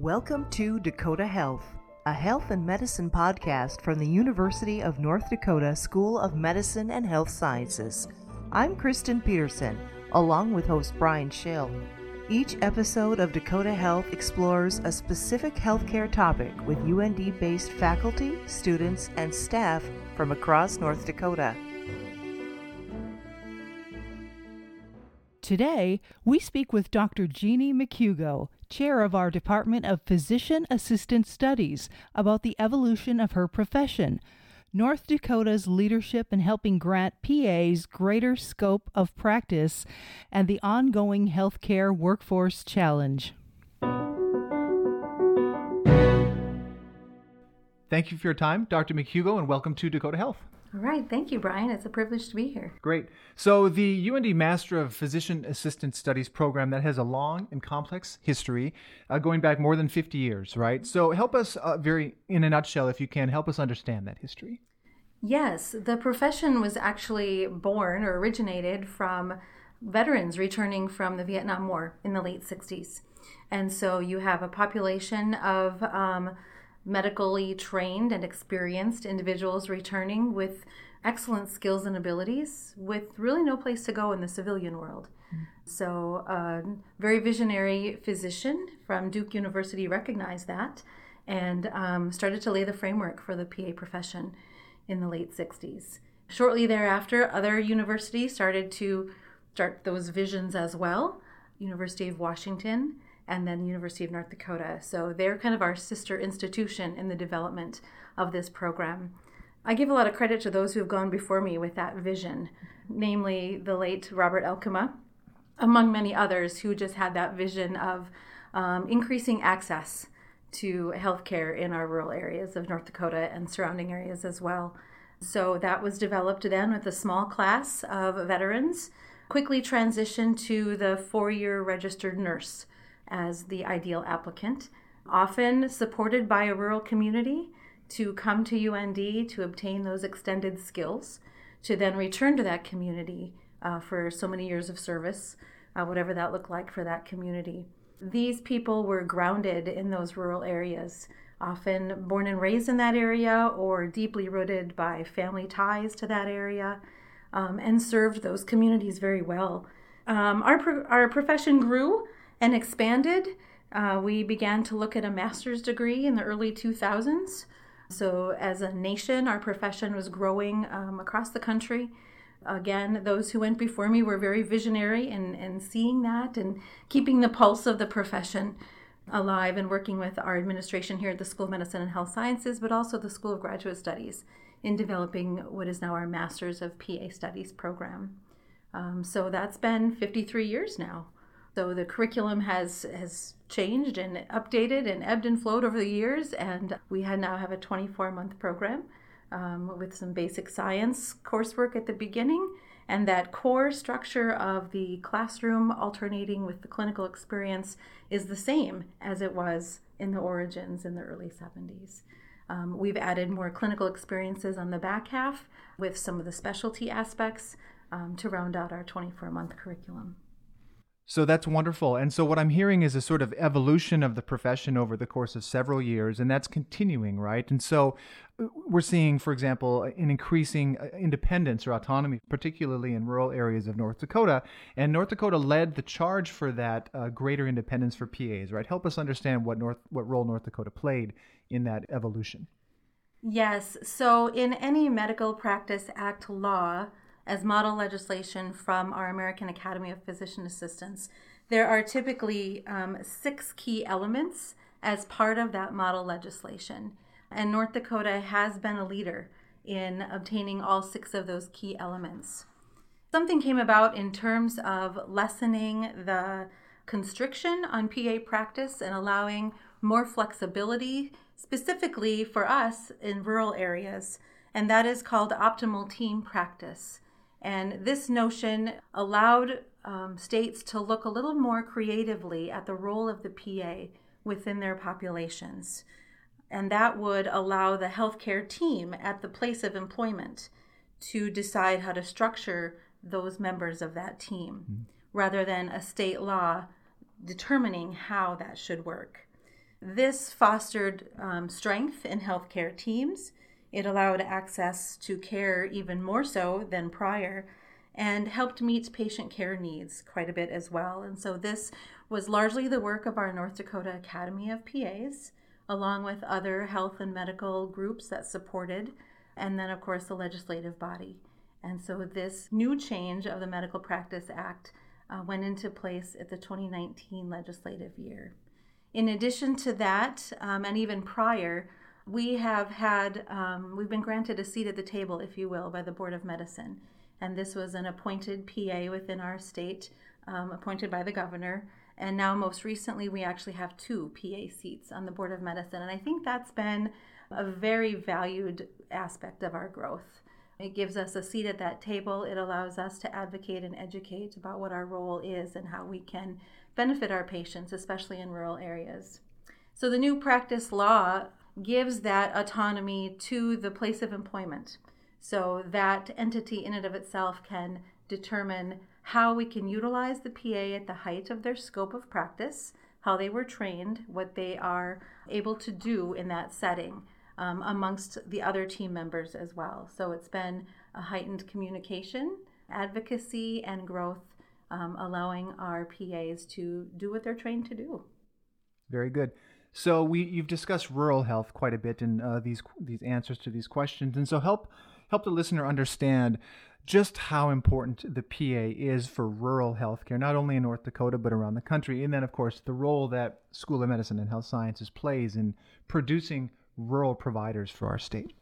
Welcome to Dakota Health, a health and medicine podcast from the University of North Dakota School of Medicine and Health Sciences. I'm Kristen Peterson, along with host Brian Schill. Each episode of Dakota Health explores a specific healthcare topic with UND based faculty, students, and staff from across North Dakota. Today, we speak with Dr. Jeanie McHugo, chair of our Department of Physician Assistant Studies, about the evolution of her profession, North Dakota's leadership in helping grant PAs greater scope of practice, and the ongoing healthcare workforce challenge. Thank you for your time, Dr. McHugo, and welcome to Dakota Health. All right. Thank you, Brian. It's a privilege to be here. Great. So, the UND Master of Physician Assistant Studies program that has a long and complex history uh, going back more than 50 years, right? So, help us, uh, very in a nutshell, if you can, help us understand that history. Yes. The profession was actually born or originated from veterans returning from the Vietnam War in the late 60s. And so, you have a population of um, medically trained and experienced individuals returning with excellent skills and abilities with really no place to go in the civilian world. Mm. So, a very visionary physician from Duke University recognized that and um, started to lay the framework for the PA profession in the late 60s. Shortly thereafter, other universities started to start those visions as well. University of Washington and then the University of North Dakota. So they're kind of our sister institution in the development of this program. I give a lot of credit to those who have gone before me with that vision, namely the late Robert Eelkema, among many others who just had that vision of um, increasing access to healthcare in our rural areas of North Dakota and surrounding areas as well. So that was developed then with a small class of veterans, quickly transitioned to the four year registered nurse as the ideal applicant, often supported by a rural community to come to UND to obtain those extended skills, to then return to that community uh, for so many years of service, uh, whatever that looked like for that community. These people were grounded in those rural areas, often born and raised in that area or deeply rooted by family ties to that area, um, and served those communities very well. Um, our, pro- our profession grew and expanded. Uh, we began to look at a master's degree in the early 2000s. So, as a nation, our profession was growing um, across the country. Again, those who went before me were very visionary in, in seeing that and keeping the pulse of the profession alive and working with our administration here at the School of Medicine and Health Sciences, but also the School of Graduate Studies in developing what is now our Masters of PA Studies program. Um, so that's been 53 years now. So the curriculum has has changed and updated and ebbed and flowed over the years, and we now have a 24 month program um, with some basic science coursework at the beginning, and that core structure of the classroom alternating with the clinical experience is the same as it was in the origins in the early 70s. Um, we've added more clinical experiences on the back half with some of the specialty aspects um, to round out our 24 month curriculum. So that's wonderful. And so what I'm hearing is a sort of evolution of the profession over the course of several years, and that's continuing, right? And so uh, we're seeing, for example, an increasing uh, independence or autonomy, particularly in rural areas of North Dakota. And North Dakota led the charge for that uh, greater independence for PAs, right? Help us understand what North what role North Dakota played in that evolution. Yes. So in any Medical Practice Act law, as model legislation from our American Academy of Physician Assistants. There are typically um, six key elements as part of that model legislation. And North Dakota has been a leader in obtaining all six of those key elements. Something came about in terms of lessening the constriction on PA practice and allowing more flexibility, specifically for us in rural areas, and that is called optimal team practice. And this notion allowed um, states to look a little more creatively at the role of the PA within their populations. And that would allow the healthcare team at the place of employment to decide how to structure those members of that team mm-hmm. rather than a state law determining how that should work. This fostered um, strength in healthcare teams. It allowed access to care even more so than prior and helped meet patient care needs quite a bit as well. And so this was largely the work of our North Dakota Academy of PAs, along with other health and medical groups that supported, and then, of course, the legislative body. And so this new change of the Medical Practice Act uh, went into place at the 2019 legislative year. In addition to that, um, and even prior, we have had, um, we've been granted a seat at the table, if you will, by the Board of Medicine. And this was an appointed PA within our state, um, appointed by the governor. And now, most recently, we actually have two PA seats on the Board of Medicine. And I think that's been a very valued aspect of our growth. It gives us a seat at that table. It allows us to advocate and educate about what our role is and how we can benefit our patients, especially in rural areas. So the new practice law gives that autonomy to the place of employment. So that entity in and of itself can determine how we can utilize the PA at the height of their scope of practice, how they were trained, what they are able to do in that setting um, amongst the other team members as well. So it's been a heightened communication, advocacy, and growth um, allowing our PAs to do what they're trained to do. Very good. So we you've discussed rural health quite a bit in uh, these these answers to these questions, and so help help the listener understand just how important the PA is for rural healthcare, not only in North Dakota but around the country, and then of course the role that School of Medicine and Health Sciences plays in producing rural providers for our state.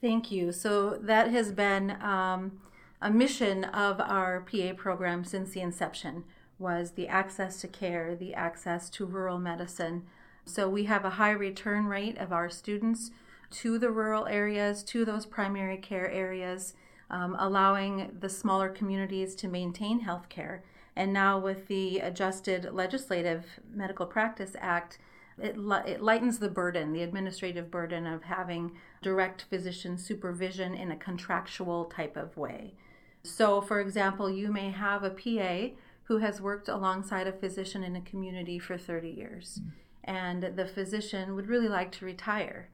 Thank you. So that has been um, a mission of our PA program since the inception was the access to care, the access to rural medicine. So we have a high return rate of our students to the rural areas, to those primary care areas, um, allowing the smaller communities to maintain health care. And now with the adjusted legislative Medical Practice Act, it, it lightens the burden, the administrative burden of having direct physician supervision in a contractual type of way. So, for example, you may have a PA who has worked alongside a physician in a community for 30 years, mm. And the physician would really like to retire.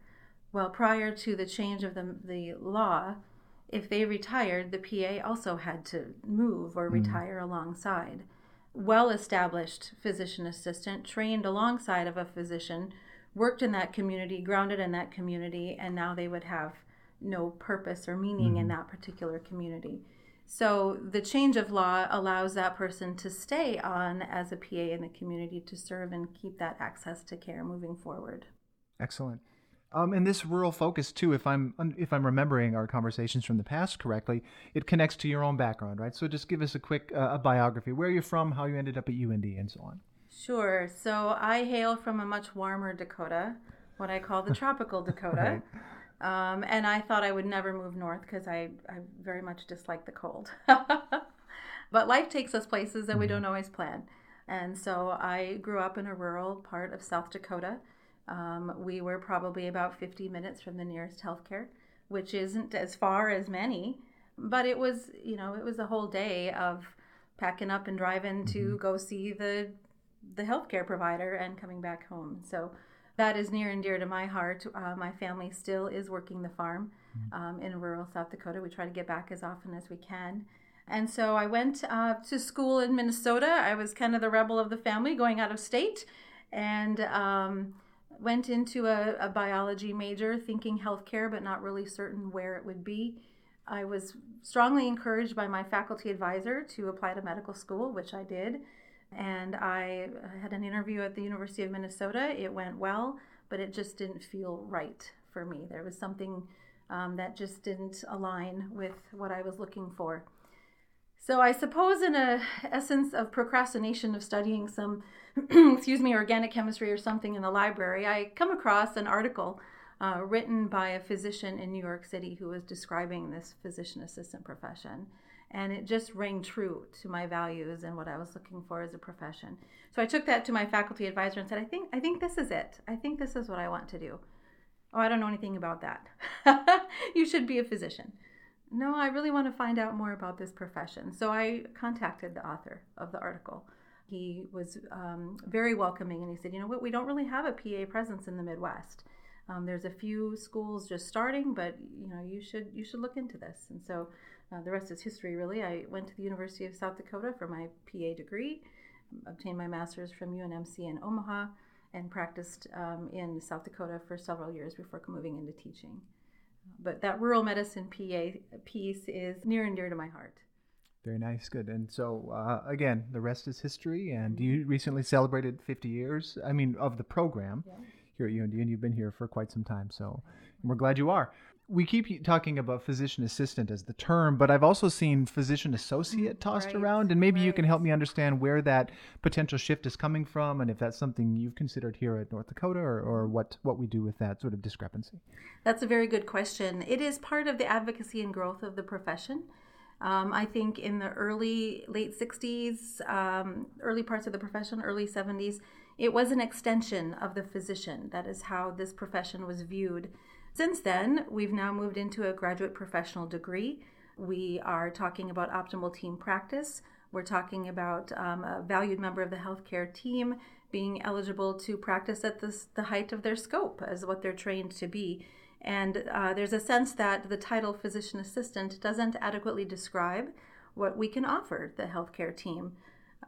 Well, prior to the change of the, the law, if they retired, the PA also had to move or mm. retire alongside. Well established physician assistant, trained alongside of a physician, worked in that community, grounded in that community, and now they would have no purpose or meaning mm. in that particular community. So the change of law allows that person to stay on as a PA in the community to serve and keep that access to care moving forward. Excellent. Um, and this rural focus too, if I'm if I'm remembering our conversations from the past correctly, it connects to your own background, right? So just give us a quick uh, a biography, where you're from, how you ended up at UND, and so on. Sure. So I hail from a much warmer Dakota, what I call the tropical Dakota. right. Um, and I thought I would never move north because I, I very much dislike the cold. but life takes us places that we don't mm-hmm. always plan. And so I grew up in a rural part of South Dakota. Um, we were probably about 50 minutes from the nearest healthcare, which isn't as far as many, but it was, you know, it was a whole day of packing up and driving to mm-hmm. go see the the healthcare provider and coming back home. So that is near and dear to my heart. Uh, my family still is working the farm mm-hmm. um, in rural South Dakota. We try to get back as often as we can. And so I went uh, to school in Minnesota. I was kind of the rebel of the family going out of state and um, went into a, a, biology major thinking healthcare, but not really certain where it would be. I was strongly encouraged by my faculty advisor to apply to medical school, which I did and I had an interview at the University of Minnesota. It went well, but it just didn't feel right for me. There was something um, that just didn't align with what I was looking for. So I suppose, in a essence of procrastination of studying some, excuse me, organic chemistry or something in the library, I come across an article uh, written by a physician in New York City who was describing this physician assistant profession and it just rang true to my values and what I was looking for as a profession. So I took that to my faculty advisor and said, "I think I think this is it. I think this is what I want to do." Oh, I don't know anything about that. you should be a physician. No, I really want to find out more about this profession. So I contacted the author of the article. He was um, very welcoming and he said, You know what, we don't really have a PA presence in the Midwest. Um, there's a few schools just starting, but you know you should you should look into this. And so uh, the rest is history, really. I went to the University of South Dakota for my PA degree, obtained my master's from UNMC in Omaha, and practiced um, in South Dakota for several years before moving into teaching. But that rural medicine PA piece is near and dear to my heart. Very nice, good. And so, uh, again, the rest is history. And you recently celebrated 50 years, I mean, of the program. Yeah here at UND, and you've been here for quite some time. So we're glad you are. We keep talking about physician assistant as the term, but I've also seen physician associate tossed right, around, and maybe right. you can help me understand where that potential shift is coming from, and if that's something you've considered here at North Dakota, or, or what what we do with that sort of discrepancy. That's a very good question. It is part of the advocacy and growth of the profession. Um, I think in the early, late 60s, um, early parts of the profession, early 70s, it was an extension of the physician. That is how this profession was viewed. Since then, we've now moved into a graduate professional degree. We are talking about optimal team practice. We're talking about um, a valued member of the healthcare team being eligible to practice at the height of their scope as what they're trained to be. And uh, there's a sense that the title physician assistant doesn't adequately describe what we can offer the healthcare team.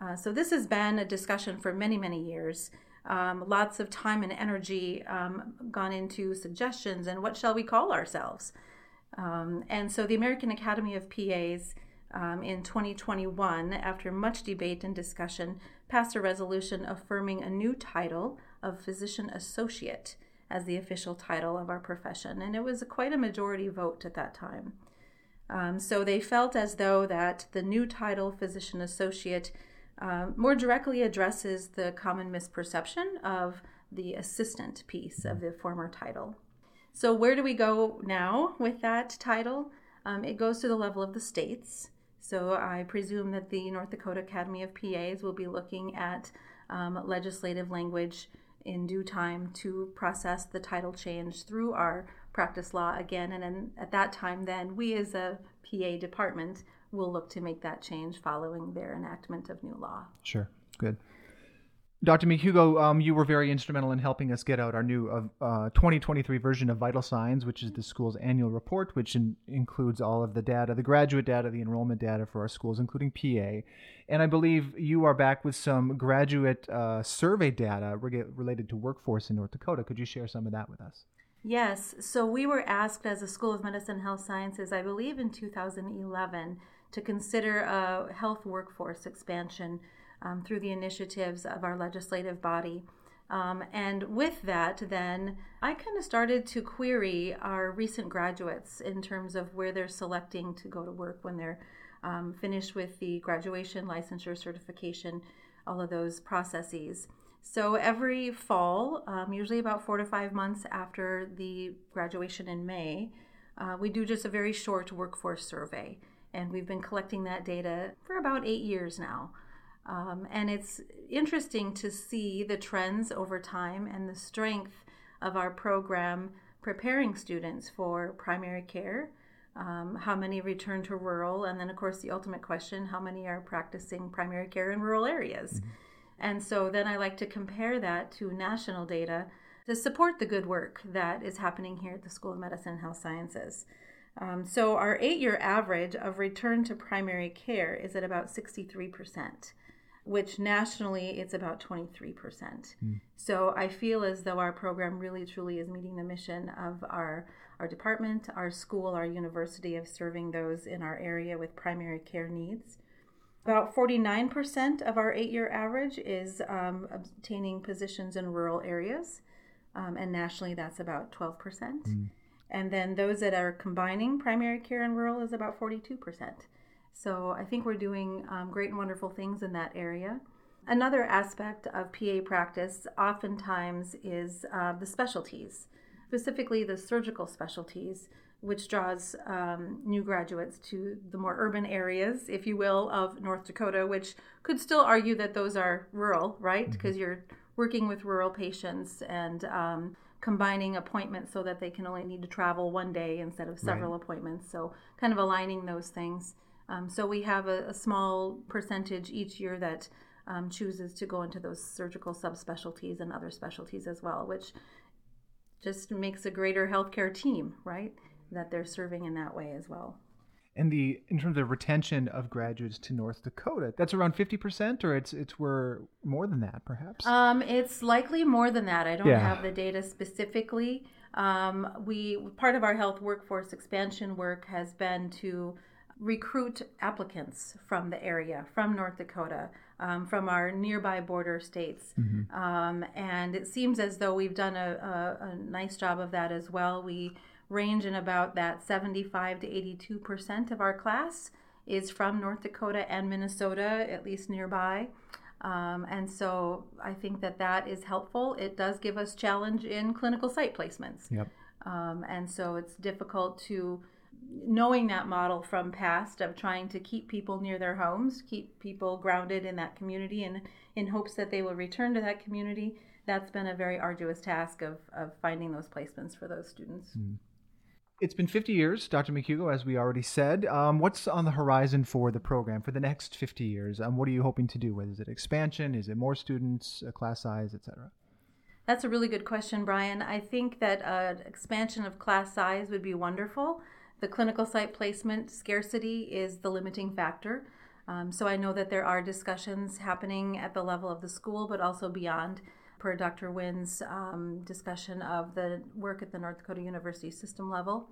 Uh, so this has been a discussion for many, many years. Um, lots of time and energy um, gone into suggestions and what shall we call ourselves. Um, and so the American Academy of PAs um, in 2021, after much debate and discussion, passed a resolution affirming a new title of physician associate as the official title of our profession. And it was quite a majority vote at that time. Um, so they felt as though that the new title, physician associate, uh, more directly addresses the common misperception of the assistant piece of the former title. So, where do we go now with that title? Um, it goes to the level of the states. So, I presume that the North Dakota Academy of PAs will be looking at um, legislative language in due time to process the title change through our practice law again. And then at that time, then we as a PA department will look to make that change following their enactment of new law. Sure, good. Dr. McHugo, um, you were very instrumental in helping us get out our new uh, 2023 version of Vital Signs, which is the school's annual report, which in, includes all of the data, the graduate data, the enrollment data for our schools, including PA. And I believe you are back with some graduate uh, survey data related to workforce in North Dakota. Could you share some of that with us? Yes. So we were asked as a School of Medicine and Health Sciences, I believe in 2011, to consider a health workforce expansion um, through the initiatives of our legislative body. Um, and with that, then I kind of started to query our recent graduates in terms of where they're selecting to go to work when they're um, finished with the graduation, licensure, certification, all of those processes. So every fall, um, usually about four to five months after the graduation in May, uh, we do just a very short workforce survey. And we've been collecting that data for about eight years now. Um, and it's interesting to see the trends over time and the strength of our program preparing students for primary care. Um, how many return to rural? And then, of course, the ultimate question how many are practicing primary care in rural areas? Mm-hmm. And so then I like to compare that to national data to support the good work that is happening here at the School of Medicine and Health Sciences. Um, so our eight year average of return to primary care is at about 63%, which nationally it's about 23%. Mm. So I feel as though our program really truly is meeting the mission of our, our department, our school, our university of serving those in our area with primary care needs. About 49% of our eight year average is um, obtaining positions in rural areas, um, and nationally that's about 12%. Mm. And then those that are combining primary care and rural is about 42%. So I think we're doing um, great and wonderful things in that area. Another aspect of PA practice oftentimes is uh, the specialties, specifically the surgical specialties, which draws um, new graduates to the more urban areas, if you will, of North Dakota, which could still argue that those are rural, right? Because mm-hmm. you're working with rural patients and um, combining appointments so that they can only need to travel one day instead of several right. appointments. So, kind of aligning those things. Um, so, we have a, a, small percentage each year that um, chooses to go into those surgical subspecialties and other specialties as well, which just makes a greater healthcare team, right? That they're serving in that way as well. And the in terms of retention of graduates to North Dakota, that's around fifty percent, or it's it's we're more than that, perhaps. Um, it's likely more than that. I don't yeah. have the data specifically. Um, we part of our health workforce expansion work has been to recruit applicants from the area, from North Dakota, um, from our nearby border states. Mm-hmm. Um, and it seems as though we've done a, a, a, nice job of that as well. We range in about that 75 to 82 percent of our class is from North Dakota and Minnesota, at least nearby. Um, and so I think that that is helpful. It does give us challenge in clinical site placements. Yep. Um, and so it's difficult to knowing that model from past of trying to keep people near their homes, keep people grounded in that community, and in hopes that they will return to that community. That's been a very arduous task of, of finding those placements for those students. Mm. It's been 50 years, Dr. McHugo, as we already said. Um, what's on the horizon for the program for the next 50 years? Um, what are you hoping to do? Is it expansion? Is it more students, class size, etc.? That's a really good question, Brian. I think that uh, expansion of class size would be wonderful. The clinical site placement scarcity is the limiting factor. Um, so I know that there are discussions happening at the level of the school, but also beyond, per Dr. Wynne's um, discussion of the work at the North Dakota University system level.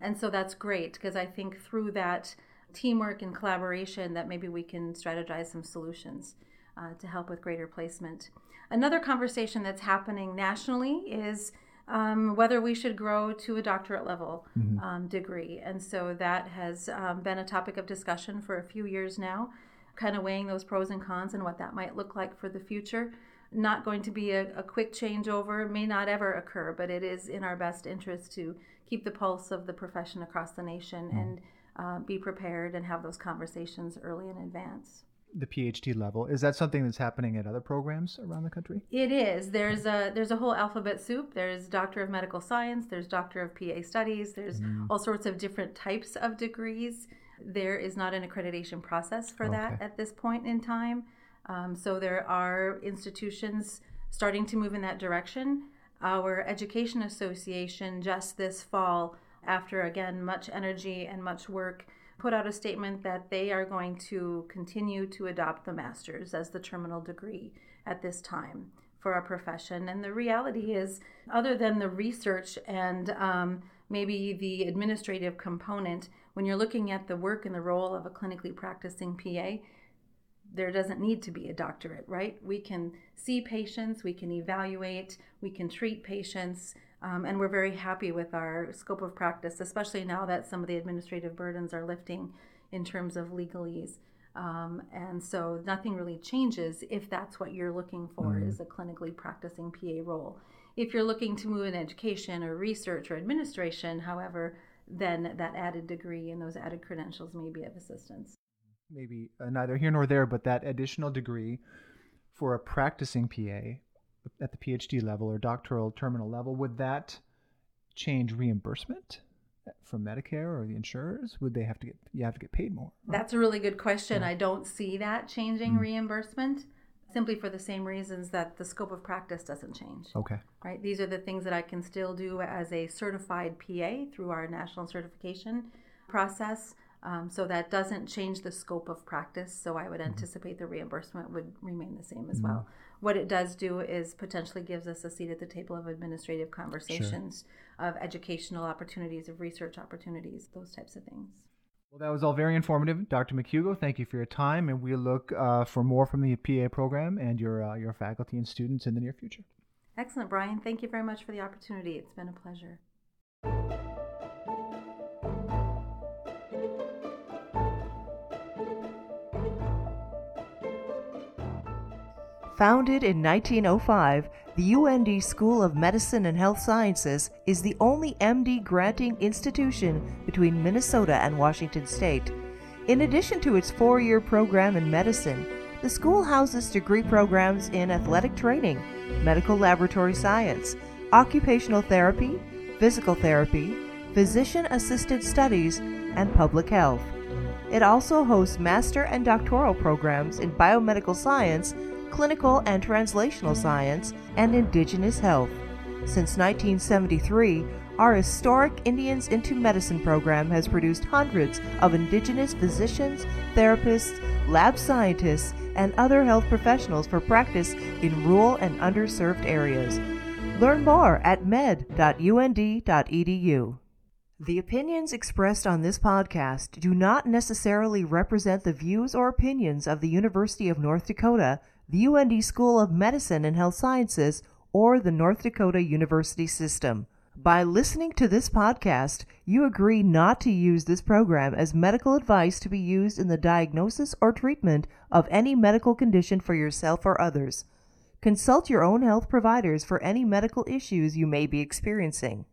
And so that's great because I think through that teamwork and collaboration that maybe we can strategize some solutions uh, to help with greater placement. Another conversation that's happening nationally is um, whether we should grow to a doctorate level mm-hmm. um, degree. And so that has um, been a topic of discussion for a few years now, kind of weighing those pros and cons and what that might look like for the future. Not going to be a, a quick changeover, may not ever occur, but it is in our best interest to keep the pulse of the profession across the nation mm-hmm. and uh, be prepared and have those conversations early in advance the PhD level. Is that something that's happening at other programs around the country? It is. There's a there's a whole alphabet soup. There's Doctor of Medical Science. There's Doctor of PA Studies. There's mm. all sorts of different types of degrees. There is not an accreditation process for okay. that at this point in time. Um, so there are institutions starting to move in that direction. Our Education Association just this fall, after again much energy and much work put out a statement that they are going to continue to adopt the master's as the terminal degree at this time for our profession. And the reality is, other than the research and um, maybe the administrative component, when you're looking at the work and the role of a clinically practicing PA, there doesn't need to be a doctorate, right? We can see patients, we can evaluate, we can treat patients, um, and we're very happy with our scope of practice, especially now that some of the administrative burdens are lifting in terms of legalese. Um, and so nothing really changes if that's what you're looking for mm-hmm. is a clinically practicing PA role. If you're looking to move in education or research or administration, however, then that added degree and those added credentials may be of assistance. Maybe uh, neither here nor there, but that additional degree for a practicing PA at the PhD level or doctoral terminal level, would that change reimbursement from Medicare or the insurers? Would they have to get you have to get paid more? That's a really good question. Yeah. I don't see that changing mm reimbursement simply for the same reasons that the scope of practice doesn't change. Okay. Right? These are the things that I can still do as a certified PA through our national certification process. Um, so that doesn't change the scope of practice. So I would mm-hmm. anticipate the reimbursement would remain the same as mm-hmm. well. What it does do is potentially gives us a seat at the table of administrative conversations, sure. of educational opportunities, of research opportunities, those types of things. Well, that was all very informative, Dr. McHugo. Thank you for your time, and we look uh, for more from the PA program and your uh, your faculty and students in the near future. Excellent, Brian. Thank you very much for the opportunity. It's been a pleasure. Founded in 1905, the UND School of Medicine and Health Sciences is the only MD granting institution between Minnesota and Washington state. In addition to its four year program in medicine, the school houses degree programs in athletic training, medical laboratory science, occupational therapy, physical therapy, physician assisted studies, and public health. It also hosts master and doctoral programs in biomedical science, clinical and translational science, and indigenous health. Since 1973, our historic Indians into Medicine program has produced hundreds of indigenous physicians, therapists, lab scientists, and other health professionals for practice in rural and underserved areas. Learn more at med.und.edu. The opinions expressed on this podcast do not necessarily represent the views or opinions of the University of North Dakota, the UND School of Medicine and Health Sciences, or the North Dakota University System. By listening to this podcast, you agree not to use this program as medical advice to be used in the diagnosis or treatment of any medical condition for yourself or others. Consult your own health providers for any medical issues you may be experiencing.